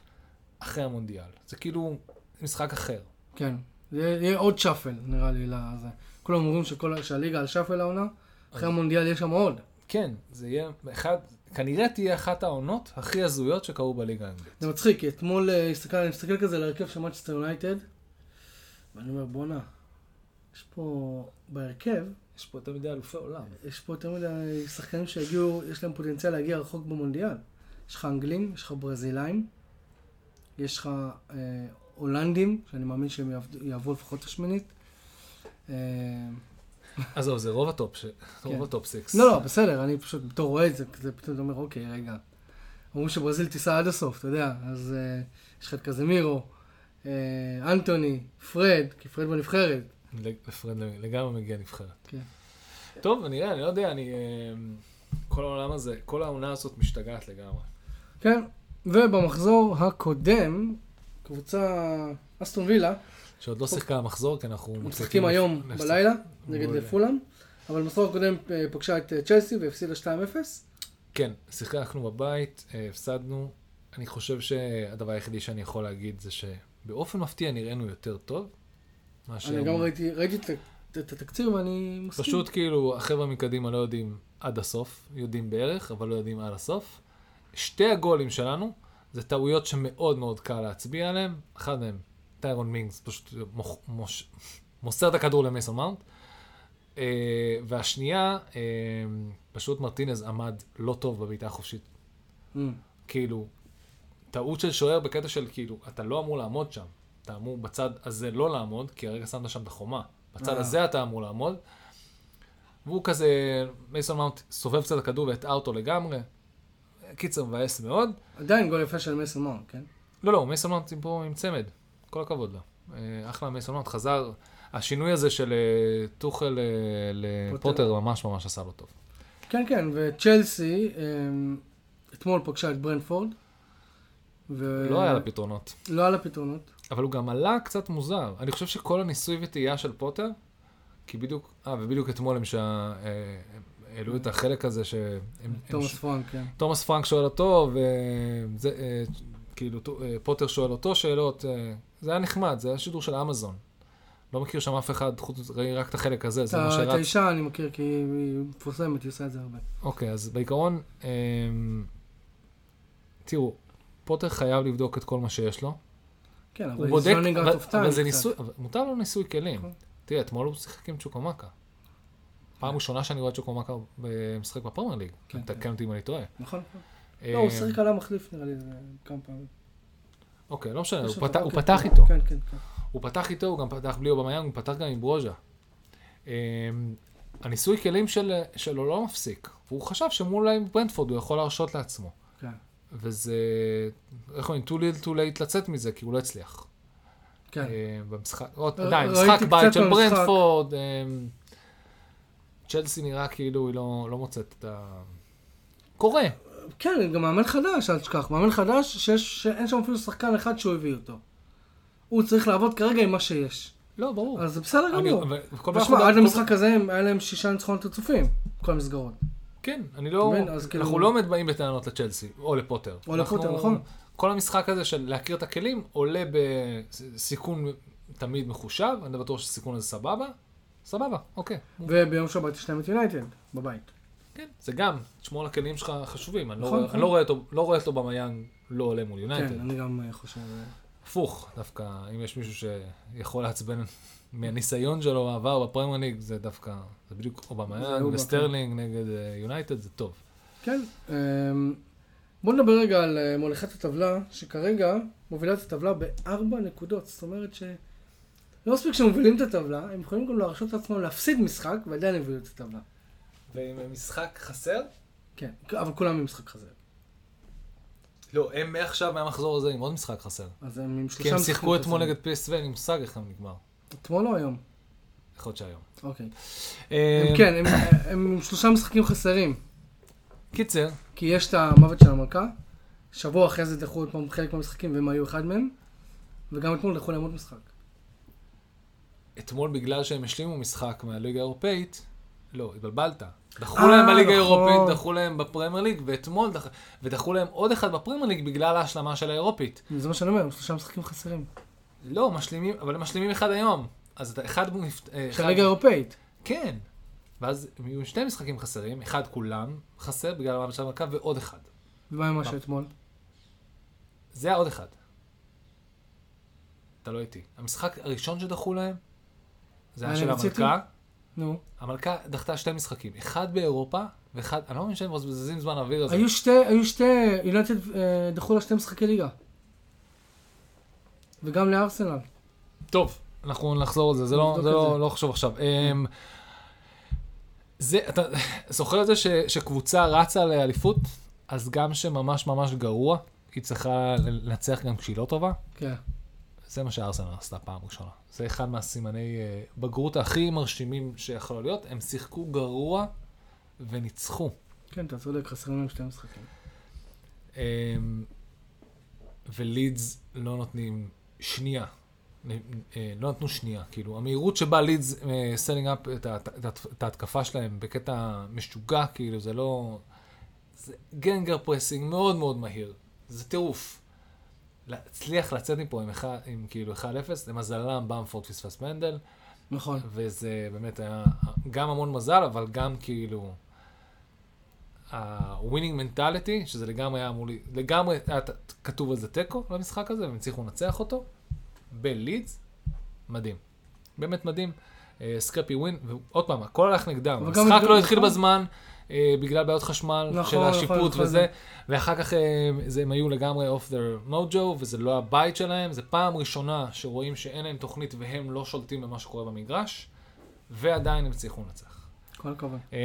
אחרי המונדיאל. זה כאילו משחק אחר. כן. זה יהיה עוד shuffle, נראה לי, לזה. כולם אומרים שכל- שהליגה על shuffle העונה, אחרי המונדיאל יש שם עוד. כן, זה יהיה אחד, כנראה תהיה אחת העונות הכי הזויות שקרו בליגה האנגלית. זה מצחיק, כי אתמול אה, הסתכל, אני מסתכל כזה על ההרכב של מנצ'סטר יונייטד, ואני אומר, בואנה, יש פה בהרכב, יש פה יותר מדי אלופי עולם. יש פה יותר מדי שחקנים שהגיעו, יש להם פוטנציאל להגיע רחוק במונדיאל. יש לך אנגלים, יש לך ברזילאים, יש לך אה, הולנדים, שאני מאמין שהם יעברו לפחות את השמינית. אה, עזוב, זה רוב ה top, ש... כן. רוב ה top six. לא, לא, בסדר, אני פשוט בתור רואה את זה, כזה פתאום אומר, אוקיי, רגע. אמרו שברזיל תיסע עד הסוף, אתה יודע, אז אה, יש לך את קזמירו, אה, אנטוני, פרד, כי פרד בנבחרת. לפרד לגמרי מגיע נבחרת. כן. טוב, נראה, אני לא יודע, אני... כל העולם הזה, כל העונה הזאת משתגעת לגמרי. כן, ובמחזור הקודם, קבוצה אסטון וילה, שעוד לא שיחקה המחזור, כי אנחנו... משחקים היום בלילה נגד פולאם, אבל במחזור הקודם אה, פגשה את אה, צ'לסי והפסידה 2-0. כן, שיחקנו בבית, אה, הפסדנו. אני חושב שהדבר היחידי שאני יכול להגיד זה שבאופן מפתיע נראינו יותר טוב. מאשר- אני גם ראיתי ראיתי את- את התקציר ואני מסכים. פשוט כאילו, החבר'ה מקדימה לא יודעים עד הסוף, יודעים בערך, אבל לא יודעים עד הסוף. שתי הגולים שלנו זה טעויות שמאוד מאוד קל להצביע עליהן. אחד מהם, טיירון מינגס, פשוט מוח, מוש, מוסר את הכדור למייסון מאונט. אה, והשנייה, אה, פשוט מרטינז עמד לא טוב בבעיטה החופשית. Mm. כאילו, טעות של שוער בקטע של כאילו, אתה לא אמור לעמוד שם. אתה אמור בצד הזה לא לעמוד, כי הרגע שמת שם את החומה. בצד אה. הזה אתה אמור לעמוד. והוא כזה, מייסון מאונט סובב קצת הכדור והטעה אותו לגמרי. קיצר, מבאס מאוד. עדיין גול יפה של מייסון מאונט, כן? לא, לא, מייסון מאונט פה עם צמד. כל הכבוד לו. אה, אחלה מייסון מאונט, חזר. השינוי הזה של אה, טוחל אה, לפוטר ממש ממש עשה לו טוב. כן, כן, וצ'לסי אמ, אתמול פגשה את ברנטפורד. ו... לא היה לה פתרונות. לא היה לה פתרונות. אבל הוא גם עלה קצת מוזר. אני חושב שכל הניסוי וטעייה של פוטר, כי בדיוק, אה, ובדיוק אתמול הם שה... העלו את החלק הזה. הם תומאס ש- פרנק, כן. תומאס פרנק שואל אותו, וזה, אה, כאילו, אה, פוטר שואל אותו שאלות. אה, זה היה נחמד, זה היה שידור של אמזון. לא מכיר שם אף אחד, חוץ, ראי רק את החלק הזה, זה מה ה- את שרץ. האישה אני מכיר כי היא מפורסמת, היא עושה את זה הרבה. אוקיי, אז בעיקרון, אה, תראו, פוטר חייב לבדוק את כל מה שיש לו. כן, אבל he's בודק, אבל, אבל זה. ניסוי, מותר לו ניסוי כלים. נכון. תראה, אתמול הוא שיחק עם צ'וקומקה. פעם ראשונה שאני רואה את צ'וקומקה במשחק בפרמייר ליג. כן, תקן אותי אם אני טועה. נכון, נכון. אה, לא, הוא שיחק על המחליף נראה לי זה כמה פעמים. אוקיי, לא משנה, הוא יש פתח- אותו, הוא כן, פתח כן, איתו. כן, כן, כן. הוא פתח איתו, הוא גם פתח בלי אובמיאנג, הוא פתח גם עם ברוז'ה. אה, הניסוי כלים של- שלו לא מפסיק. והוא חשב שמול עם ברנדפורד הוא יכול להרשות לעצמו. כן. וזה, איך אומרים, too little too late לצאת מזה, כי הוא לא הצליח. כן. אה, במשחק, ר- עדיין, משחק בית של. ברנדפורד. צ'לסי נראה כאילו היא לא לא מוצאת את ה... קורה. כן, גם מאמן חדש, אל תשכח. מאמן חדש שיש- שאין שם אפילו שחקן אחד שהוא הביא אותו. הוא צריך לעבוד כרגע עם מה שיש. לא, ברור. אז זה בסדר גמור. תשמע, עד למשחק הזה הם- היה להם שישה ניצחונות רצופים, כל המסגרות. כן, אני לא... מבין? אז כאילו- אנחנו לא באים בטענות לצ'לסי, או לפוטר. או לפוטר, אנחנו- נכון. כל המשחק הזה של להכיר את הכלים עולה בסיכון תמיד מחושב, אני בטוח שהסיכון הזה סבבה. סבבה, אוקיי. וביום שבת יש להם את יונייטד, בבית. כן, זה גם, תשמור על הכלים שלך חשובים. אני לא נכון, רואה- נכון. לא אותו- לא רואה אובמיאנג לא עולה מול כן, יונייטד. אני גם אה, חושב... אה, הפוך, דווקא, אם יש מישהו שיכול לעצבן מהניסיון שלו בעבר בפרמייר ליג, זה דווקא, זה בדיוק אובמיאנג וסטרלינג נגד אה, יונייטד, זה טוב. כן. אמ, בואו נדבר רגע על אה, מוליכת הטבלה, שכרגע מובילה את הטבלה בארבע נקודות. זאת אומרת ש... לא מספיק שמובילים את הטבלה, הם יכולים גם להרשות לעצמם להפסיד משחק, ועדיין יובילו את הטבלה. ועם משחק חסר? כן, אבל כולם עם משחק חזר. לא, הם מעכשיו, מהמחזור הזה, עם עוד משחק חסר. אז הם עם שלושה כי הם משחקים שיחקו אתמול. נגד PSV, אני מושג איך הם נגמר. אתמול או היום? יכול להיות שהיום. אוקיי. הם כן, הם- הם עם שלושה משחקים חסרים. קיצר, כי יש את המוות של המלכה, שבוע אחרי זה דחו עוד פעם חלק מהמשחקים והם היו אחד מהם, וגם אתמול דחו להם עוד משחק. אתמול בגלל שהם השלימו משחק מהליגה האירופאית, לא, התבלבלת. דחו אה, להם בליגה נכון. האירופית, דחו להם בפרמייר ליג, ואתמול דח... ודחו להם עוד אחד בפרמייר ליג בגלל ההשלמה של האירופית. זה מה שאני אומר, שלושה משחקים חסרים. לא, משלימים, אבל הם משלימים אחד היום. אז אתה אחד... אה, של הליגה האירופאית. כן. ואז הם יהיו שני משחקים חסרים, אחד כולם חסר בגלל המוות של המלכה ועוד אחד. ומה עם מה שאתמול? זה היה עוד אחד. אתה לא איתי. המשחק הראשון שדחו להם, זה היה של? המלכה. נו. המלכה דחתה שתי משחקים, אחד באירופה, ואחד, אני לא מבין שהם מבזבזים זמן להעביר על זה. היו שתי, היו שתי, יונתד אה, דחו לה שתי משחקי ליגה. וגם לארסנל. טוב, אנחנו נחזור על זה, זה לא, נבדוק זה לא. לא חשוב עכשיו. אמ, זה, אתה זוכר את זה ש, שקבוצה רצה לאליפות, אז גם שממש ממש גרוע, היא צריכה לנצח גם כשהיא לא טובה? כן. זה מה שארסנל עשתה פעם ראשונה. זה אחד מהסימני אה, בגרות הכי מרשימים שיכולו להיות. הם שיחקו גרוע וניצחו. כן, אתה צודק, חסרים להם שתי משחקים. אמ, ולידס לא נותנים שנייה. אה, לא נתנו שנייה, כאילו, המהירות שבה לידס סלינג up את ההתקפה שלהם בקטע משוגע, כאילו, זה לא... זה גגן pressing מאוד מאוד מהיר. זה טירוף. להצליח לצאת מפה עם, אחד, עם כאילו 1-0, למזלם במפורד פספס פנדל, נכון. וזה באמת היה גם המון מזל, אבל גם כאילו... ה-winning mentality, שזה לגמרי היה אמור לי, לגמרי היה כתוב על זה תיקו למשחק הזה, והם הצליחו לנצח אותו, בלידס, מדהים. באמת מדהים. סקרפי ווין, ועוד פעם, הכל הלך נגדם. המשחק לא התחיל נכון. בזמן, אה, בגלל בעיות חשמל נכון, של נכון, השיפוט נכון, וזה, נכון. ואחר כך אה, זה, הם היו לגמרי off their mojo, וזה לא הבית שלהם, זה פעם ראשונה שרואים שאין להם תוכנית והם לא שולטים במה שקורה במגרש, ועדיין הם הצליחו לנצח. כל הכבוד. אה,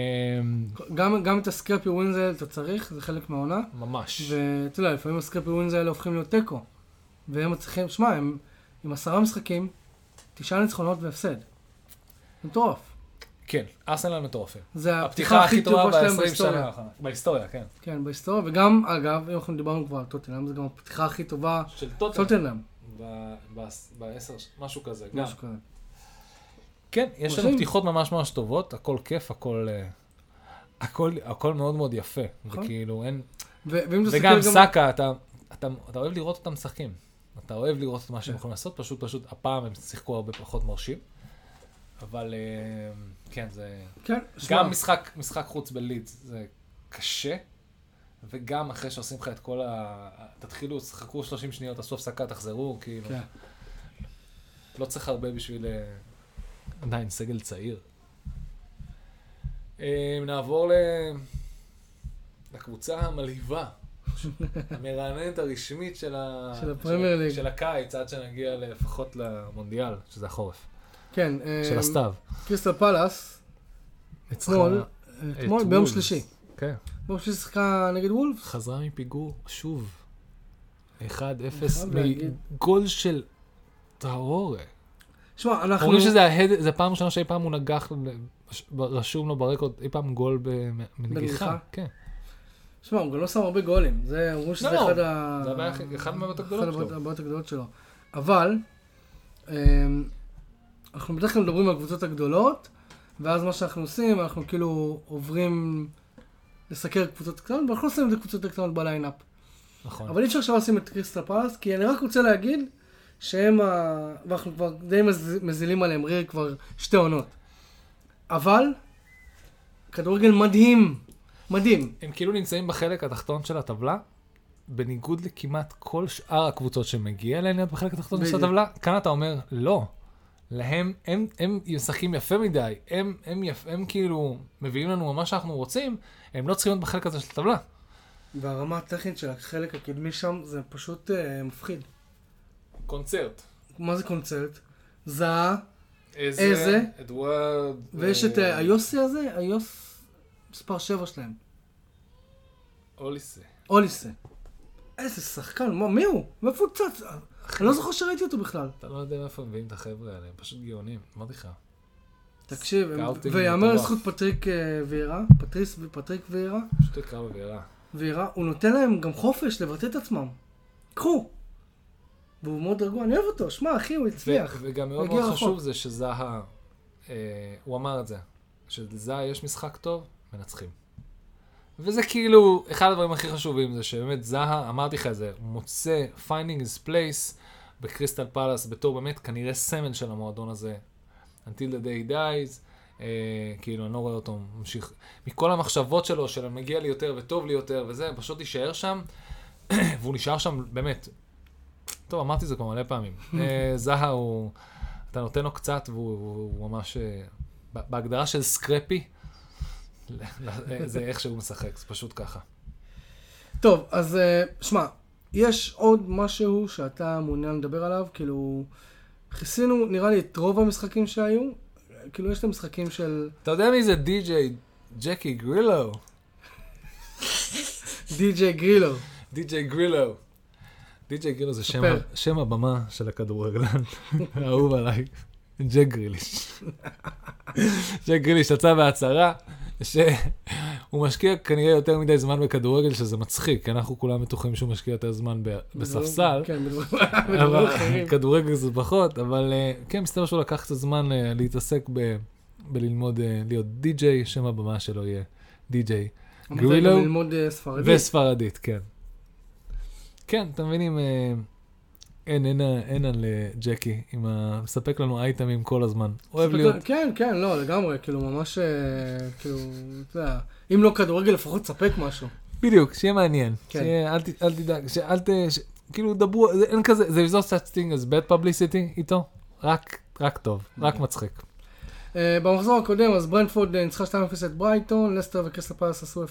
גם, גם את הסקרפי ווינס האלה אתה צריך, זה חלק מהעונה. ממש. ואתה יודע, לפעמים ה scrappy wins האלה הופכים להיות תיקו. והם מצליחים, שמע, הם עם עשרה משחקים, תשעה ניצחונות והפסד. מטורף. כן, ארסנל מטורפים. זה הפתיחה הכי טובה שלהם ב-20 שנה. האחרונות. בהיסטוריה, כן. כן, בהיסטוריה, וגם, אגב, אם אנחנו דיברנו כבר על טוטנאם, זה גם הפתיחה הכי טובה של טוטנאם. בעשר, משהו כזה, גם. משהו כזה. כן, יש לנו. פתיחות ממש ממש טובות, הכל כיף, הכל... אה, הכל, הכל מאוד מאוד יפה. נכון. וכאילו, אין... ואם תסתכל וגם גם... סאקה, אתה, אתה, אתה אוהב לראות אותם משחקים. אתה אוהב לראות את מה שהם כן. יכולים לעשות, פשוט פשוט הפעם הם שיחקו הרבה פחות מרשים. אבל אה, כן, זה... כן, שמע, גם משחק, משחק חוץ בלידס זה קשה, וגם אחרי שעושים לך את כל ה... תתחילו, תשחקו 30 שניות, תעשו הפסקה, תחזרו, כאילו. כן. לא צריך הרבה בשביל... אה, עדיין, סגל צעיר. אה, נעבור ל... לקבוצה המלהיבה, המרעננת הרשמית של, ה... של הפרמייר ליג. של הקיץ, עד שנגיע לפחות למונדיאל, שזה החורף. כן, של אה, הסתיו. קריסטל פלאס, אתמול, אתמול, את ביום. שלישי. כן. ביום שלישי שיחקה נגד וולפס. חזרה מפיגור שוב. 1-0 חייב להגיד. מגול של טהורה. שמע, אנחנו... אומרים שזה ההד, זה פעם ראשונה שאי פעם הוא נגח, רשום לו ברקורד, אי פעם גול. בנגיחה? כן. שמע, הוא גם לא שם הרבה גולים. זה, אמרו שזה לא, אחד ה... זה הבעיה אחד מהבעיות הגדולות אחת שלו. הבעיות הגדולות שלו. אבל, אמ, אנחנו בדרך כלל מדברים על הקבוצות הגדולות, ואז מה שאנחנו עושים, אנחנו כאילו עוברים לסקר קבוצות קטנות, ואנחנו לא שמים את הקבוצות הקטנות בליינאפ. נכון. אבל אי אפשר עכשיו לשים את קריסטל פלאס, כי אני רק רוצה להגיד שהם ה... ואנחנו כבר די מז... מזילים עליהם ריר כבר שתי עונות. אבל, כדורגל מדהים. מדהים. הם כאילו נמצאים בחלק התחתון של הטבלה, בניגוד לכמעט כל שאר הקבוצות שמגיע אליהן להיות בחלק התחתון של. הטבלה, כאן אתה אומר, לא. להם, הם, הם משחקים יפה מדי, הם, הם, יפ, הם כאילו מביאים לנו מה שאנחנו רוצים, הם לא צריכים להיות בחלק הזה של הטבלה. והרמה הטכנית של החלק הקדמי שם זה פשוט אה, מפחיד. קונצרט. מה זה קונצרט? זהה, איזה? איזה? אדוארד. ויש את אה, היוסי הזה, היוס מספר 7 שלהם. אוליסה. אוליסה. איזה שחקן, מה, מי הוא? מאיפה הוא צץ? אני לא זוכר שראיתי אותו בכלל. אתה לא יודע מאיפה מביאים את החבר'ה האלה, הם פשוט גאונים, אמרתי לך. תקשיב, ויאמר. לזכות פטריק אה, ויירה, פטריס פטריק ויירה, פשוט תקרא בבעירה. ויירה, הוא נותן להם גם חופש לבטא את עצמם. קחו. והוא מאוד רגוע, אני אוהב אותו, שמע אחי, הוא הצליח. וגם מאוד מאוד. חשוב זה שזהה, אה, הוא אמר את זה, שלזהה יש משחק טוב, מנצחים. וזה כאילו, אחד הדברים הכי חשובים זה שבאמת זהה, אמרתי לך את זה, מוצא finding his place בקריסטל פלאס בתור באמת כנראה סמל של המועדון הזה. until the day dies, אה, כאילו אני לא רואה אותו ממשיך, מכל המחשבות שלו, של מגיע לי יותר וטוב לי יותר וזה, פשוט יישאר שם, והוא נשאר שם באמת. טוב, אמרתי זה כבר מלא פעמים. אה, זהה הוא, אתה נותן לו קצת והוא הוא, הוא ממש, אה, בהגדרה של סקרפי, זה איך שהוא משחק, זה פשוט ככה. טוב, אז אה, שמע, יש עוד משהו שאתה מעוניין לדבר עליו, כאילו, כיסינו נראה לי את רוב המשחקים שהיו, כאילו יש את המשחקים של אתה יודע מי זה די.ג'יי ג'קי גרילו? די.ג'יי גרילו. די.ג'יי גרילו. די.ג'יי גרילו זה שם, שם הבמה של הכדורגלן, האהוב עליי, ג'ק גריליש. ג'ק גריליש יצא בהצהרה שהוא משקיע כנראה יותר מדי זמן בכדורגל, שזה מצחיק, כי אנחנו כולם בטוחים שהוא משקיע יותר זמן בספסל. כן. כדורגל זה פחות, אבל אה, כן, מסתבר שהוא לקח קצת זמן אה, להתעסק ב- בללמוד אה, להיות די-ג'יי, שם הבמה שלו יהיה די-ג'יי. גרילו ללמוד ספרדית. וספרדית, כן. כן, אתם מבינים, אין, אין, אין על אה, ג'קי, עם ה... מספק לנו אייטמים כל הזמן. אוהב להיות, כן, כן, לא, לגמרי, כאילו, ממש, אה, כאילו, אתה יודע, אם לא כדורגל, לפחות תספק משהו. בדיוק, שיהיה מעניין. כן. שיהיה, אל, אל תדאג, שאל ת... ש... כאילו דברו, זה- אין כזה, זה לא such thing as bad publicity איתו, רק, רק טוב, רק מצחיק. אה, במחזור הקודם, אז ברנדפורד אה, ניצחה 2-0 את ברייטון, לסטר וקריסטל פלס עשו 0-0,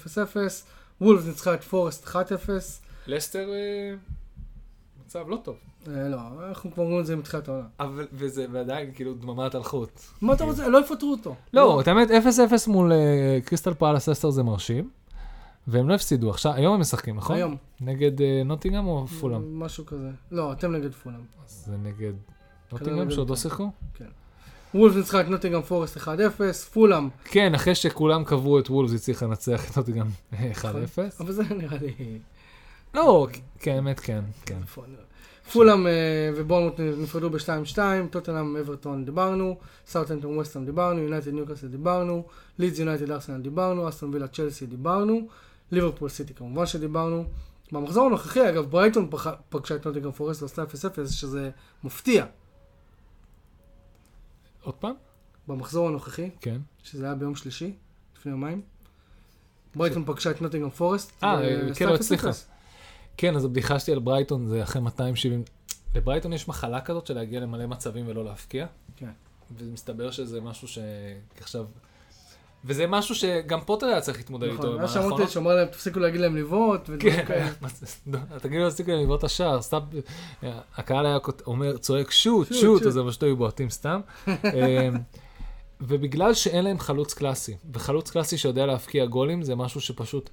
וולבס ניצחה את פורסט 1-0. לסטר מצב לא טוב. אה, לא, אנחנו כבר אומרים את זה מתחילת העונה. אבל, וזה, ועדיין, כאילו, דממת אלחוט. מה אתה רוצה? לא יפטרו אותו. לא, את האמת, 0-0 מול אה, קריסטל פאלאס לסטר זה מרשים, והם לא הפסידו. עכשיו, היום הם משחקים, נכון? היום. נגד אה, נוטינגהם או פולאם? משהו כזה. לא, אתם נגד פולאם. זה נגד נוטינגהם נגד שעוד לא. שיחקו? וולבס ניצחה את נוטינגהם פורסט 1-0, פולאם, כן, אחרי שכולם קבעו את וולבס, הצליחה לנצח את נוטינגהם 1-0. אבל זה נראה לי... לא, כן, האמת כן, כן. פולאם אה, ובורנמות' נפרדו ב-2-2, טוטנאם אברטון דיברנו, סאוטהמפטון ווסטהאם דיברנו, יונייטד ניוקאסל דיברנו, לידס יונייטד ארסנל דיברנו, אסטון וילה צ'לסי דיברנו, ליברפול סיטי כמובן שדיברנו. במחזור הנוכחי, אגב, ברייטון פגשה את נוטינגהם פורסט ועשתה 0-0, שזה מפתיע. עוד פעם? במחזור הנוכחי, כן. שזה היה ביום שלישי, לפני יומיים, ברייטון פגשה את נוטינגרם פורסט. אה, ועשתה כן, לא 0-0. הצליחה. כן, אז הבדיחה שלי על ברייטון זה אחרי 270... לברייטון יש מחלה כזאת של להגיע למלא מצבים ולא להפקיע. כן. ומסתבר שזה משהו שעכשיו... וזה משהו שגם פוטר היה צריך להתמודד איתו. נכון, מה במהלך שאמרתי, העונה. שאמר להם, תפסיקו להגיד להם לבעוט, ודברים כן, כאלה. מה זה, תגידו להפסיק להם לבעוט השער, סתם, הקהל היה אומר, צועק shoot, shoot. אז הם פשוט היו בועטים סתם. אמ, ובגלל שאין להם חלוץ קלאסי, וחלוץ קלאסי שיודע להבקיע גולים זה משהו שפשוט,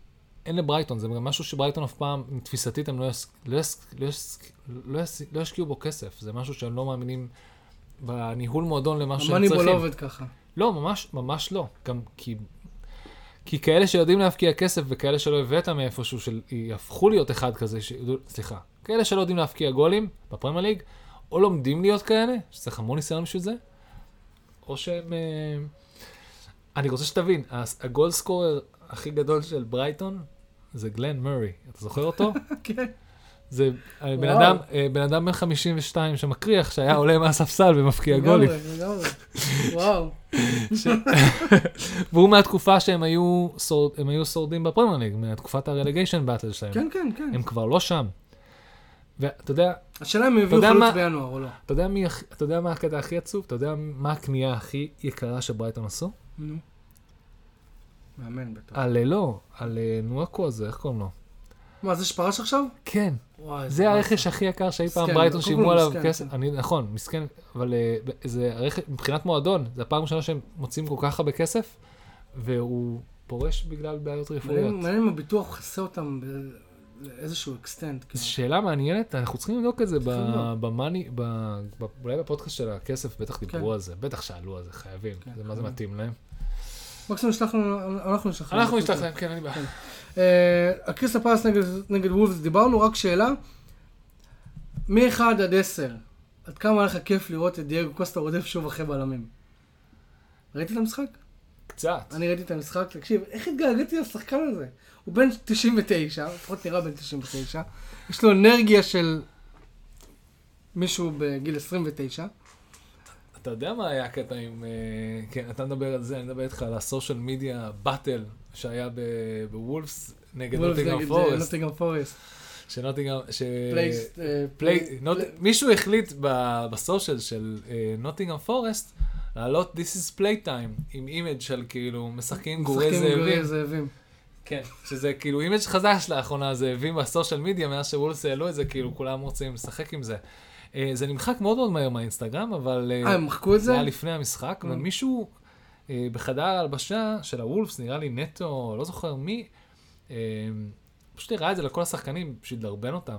אין לברייטון, זה גם משהו שברייטון אף פעם, תפיסתית, הם לא יס- לא יס- לא יס- לא יס- לא ישקיעו בו כסף, זה משהו שהם לא מאמינים בניהול מועדון למה שהם ה Moneyball לא צריכים. עובד ככה. לא, ממש, ממש לא. גם כי... כי כאלה שיודעים להפקיע כסף וכאלה שלא הבאת מאיפשהו, של... יהפכו להיות אחד כזה, ש... סליחה, כאלה שלא יודעים להפקיע גולים בפרמייר ליג, או לומדים להיות כאלה, שצריך המון ניסיון בשביל זה, או שהם... אה, אני רוצה שתבין, הס- הגול סקורר הכי גדול של ברייטון זה גלן מורי, אתה זוכר אותו? כן. זה אה, בן וואו. אדם, אה, בן אדם בן 52 שמקריח, שהיה עולה מהספסל ומפקיע גולים. לגמרי, לגמרי. וואו. והוא מהתקופה שהם היו, הם היו שורדים בפרמייר ליג, מתקופת הרלגיישן באטל שלהם. כן, כן, כן. הם כבר לא שם. ואתה יודע, השאלה אם הם הביאו חלוץ בינואר או לא. אתה יודע, מי, אתה יודע מה הקטע הכי עצוב? אתה יודע מה הקנייה הכי יקרה שברייטון עשו? נו. מאמן בטח. על, אה, לא, על אה, נואקו הזה, איך קוראים לו? מה, זה שפרש עכשיו? כן, וואי, זה הרכש הכי יקר שאי פעם ברייטון שילמו עליו כסף. כן. אני, נכון, מסכן, אבל אה, זה הרכש, מבחינת מועדון, זו הפעם הראשונה שהם מוצאים כל כך הרבה כסף, והוא פורש בגלל בעיות רפואיות. מעניין אם הביטוח מכסה אותם ב- איזשהו אקסטנט. כאילו. זו שאלה מעניינת, אנחנו צריכים לבדוק את זה. במאני, אולי בפודקאסט של הכסף, בטח דיברו כן. על זה, בטח שאלו על זה, חייבים, כן, זה מה זה. מתאים להם. מקסימום נשלח לנו, אנחנו נשלח לנו. אנחנו נשלח להם, כן, אין לי בעיה. אה, הקריסטל פלס נגד וולפס דיברנו, רק שאלה. מ-1 עד 10, עד כמה היה לך כיף לראות את דייגו קוסטה רודף שוב אחרי בלמים? ראית את המשחק? קצת. אני ראיתי את המשחק, תקשיב, איך התגעגעתי לשחקן הזה? הוא בן 99, לפחות נראה בן 99, יש לו אנרגיה של מישהו בגיל 29. אתה יודע מה היה הקטע עם... אה, כן, אתה מדבר על זה, אני מדבר איתך על הסושיאל מדיה באטל שהיה בוולפס נגד נוטינגהאם נגד, פורסט. אה, נוטינגהאם פורסט. שנוטינגהאם... ש- אה, play, מישהו החליט ב social של נוטינגהאם פורסט להעלות This is Playtime עם image של כאילו משחקים גורי משחקים. זאבים. כן, שזה כאילו image חדש לאחרונה, זאבים ב social media, מאז שוולפס העלו את זה, כאילו כולם רוצים לשחק עם זה. אה, זה נמחק מאוד מאוד מהר מהאינסטגרם, אבל אה, אה, הם מחקו את זה זה? היה לפני המשחק. ומישהו אה, בחדר ההלבשה של הוולפס, נראה לי נטו, לא זוכר מי, פשוט הראה את זה לכל השחקנים בשביל לדרבן אותם.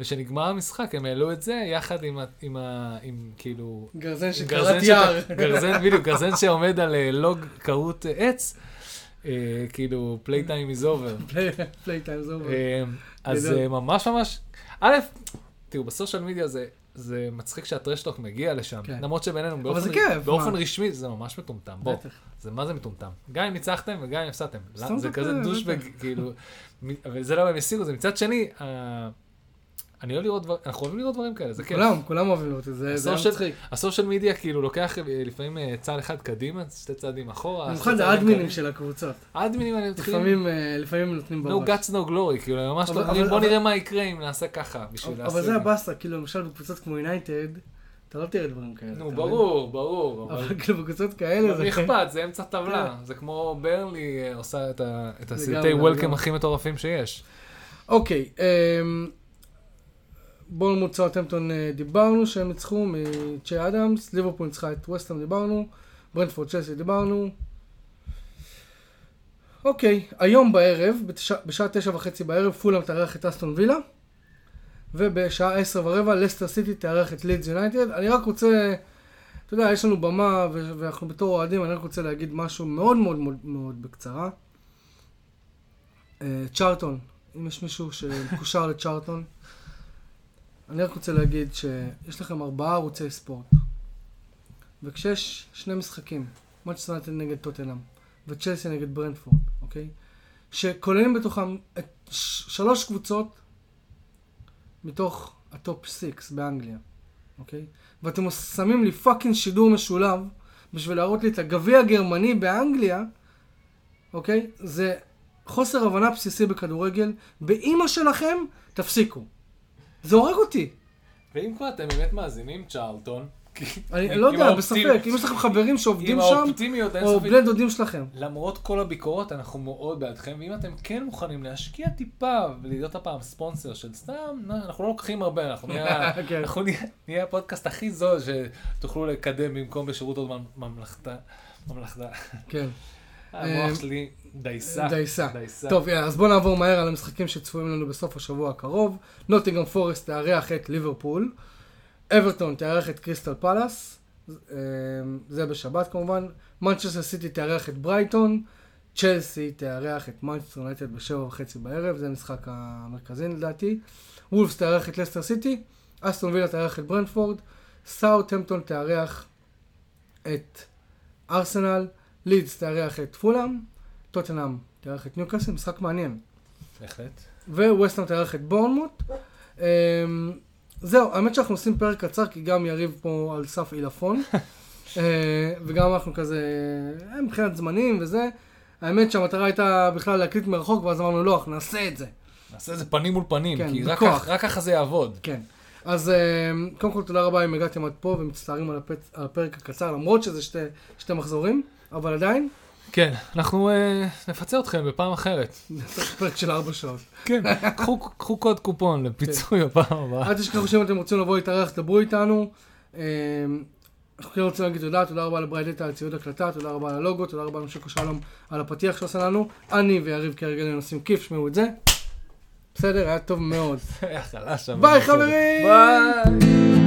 וכשנגמר המשחק, הם העלו את זה יחד עם, עם, ה- עם כאילו... גרזן שאתה- יער. גרזן, בדיוק, גרזן שעומד על log כרות עץ, אה, כאילו, playtime is over. playtime over. אה, אז ממש ממש, א', תראו, ב social media זה... זה מצחיק שהטרשטוק מגיע לשם, כן. למרות שבינינו, באופן, זה כיף, באופן? רשמי זה ממש מטומטם, בוא, בטח. זה מה זה מטומטם. גם אם ניצחתם וגם אם הפסדתם, זה כזה דושבג. כאילו, אבל זה לא הם השיגו, זה מצד שני, אני אוהב לראות דברים, אנחנו אוהבים לראות דברים כאלה, זה כיף. כולם, כולם אוהבים לראות את זה, זה היה מצחיק. הסושיאל מדיה כאילו לוקח אה, לפעמים אה, צעד אחד קדימה, שתי צעדים אחורה. במיוחד האדמינים קדימה. של הקבוצות. האדמינים האלה מתחילים, לפעמים, אה, לפעמים נותנים no בראש. guts no glory, כאילו, הם ממש אבל- לא אומרים, אבל- בוא אבל- נראה מה יקרה אם נעשה ככה, בשביל אבל לעשות. זה הבאסה, כאילו למשל בקבוצות כמו יונייטד, אתה לא תראה דברים כאלה. נו? ברור, ברור, אבל אבל כאילו בקבוצות כאלה זה... אכפת, זה אמצע טבלה, זה כמו ברנלי אה, עושה את הסרטי וולקאם. הכי מטורפים שיש. אוקיי, אמ, בולמוט סאוטהמפטון אה, דיברנו שהם ניצחו מצ'י אדמס, ליברפול ניצחה את ווסטהאם דיברנו, ברנדפורד צ'לסי דיברנו. אוקיי, היום בערב, בשעה תשע וחצי בערב, פולאם תארח את אסטון וילה, ובשעה עשר ורבע לסטר סיטי תארח את לידס יונייטד. אני רק רוצה, אתה יודע, יש לנו במה ואנחנו בתור אוהדים, אני רק רוצה להגיד משהו מאוד מאוד מאוד, מאוד בקצרה. אה, צ'ארטון, אם יש מישהו שמקושר לצ'ארטון, אני רק רוצה להגיד שיש לכם ארבעה ערוצי ספורט, וכשיש שני משחקים, מנצ'סטר יונייטד נגד טוטנאם, וצ'לסי נגד ברנטפורד, אוקיי? שכוללים בתוכם את שלוש קבוצות מתוך ה top six באנגליה, אוקיי? ואתם שמים לי fucking שידור משולב בשביל להראות לי את הגביע הגרמני באנגליה, אוקיי? זה חוסר הבנה בסיסי בכדורגל. באימא שלכם, תפסיקו. זה הורג אותי. ואם כבר אתם באמת מאזינים צ'ארלטון, אני לא יודע, בספק. אם יש לכם חברים שעובדים שם, או בני דודים שלכם. למרות כל הביקורות, אנחנו מאוד בעדכם, ואם אתם כן מוכנים להשקיע טיפה ולהיות הפעם ספונסר של סתם, אנחנו לא לוקחים הרבה, אנחנו נהיה, כן. נהיה, הפודקאסט הכי זול שתוכלו לקדם במקום בשירות עוד ממ- ממלכתה. ממלכתה. כן. המוח שלי דייסה. דייסה. דייסה. טוב, יאללה, אז בואו נעבור מהר על המשחקים שצפויים לנו בסוף השבוע הקרוב. נוטינגהאם פורסט תארח את ליברפול. אברטון תארח את קריסטל פלאס. אה, זה בשבת כמובן. מנצ'סטר סיטי תארח את ברייטון. צ'לסי תארח את מנצ'סטר יונייטד בשבע וחצי בערב, זה המשחק המרכזי לדעתי. וולפס תארח את לסטר סיטי. אסטון וילה תארח את ברנטפורד. סאוטהמפטון תארח את ארסנל. לידס תארח את פולאם. טוטנאם תארח את ניוקאסל, משחק מעניין. בהחלט. וווסטהאם תארח את בורנמוט. אמ, זהו, האמת שאנחנו עושים פרק קצר, כי גם יריב פה על סף עילפון. אה, וגם אנחנו כזה, אה, מבחינת זמנים וזה. האמת שהמטרה הייתה בכלל להקליט מרחוק, ואז אמרנו, לא, אנחנו נעשה את זה. נעשה את זה פנים מול פנים, כן, כי רק בכוח. רק ככה זה יעבוד. כן. אז אמ, קודם כל תודה רבה אם הגעתם עד פה ומצטערים על, הפצ... על הפרק הקצר, למרות שזה שתי, שתי מחזורים, אבל עדיין, כן, אנחנו אה, נפצה אתכם בפעם אחרת. פרק של ארבע שעות. כן, קחו- קחו קוד קופון לפיצוי בפעם הבאה. אל תשכחו שאם אתם רוצים לבוא להתארח, דברו איתנו. אמ, אנחנו כן רוצים להגיד תודה, תודה רבה לבריידטה על ציוד הקלטה, תודה רבה ללוגו, תודה רבה למשיקו שלום על הפתיח שעושה לנו. אני ויריב כרגע עושים כיף, שמעו את זה. בסדר? היה טוב מאוד. ביי. חברים! ביי!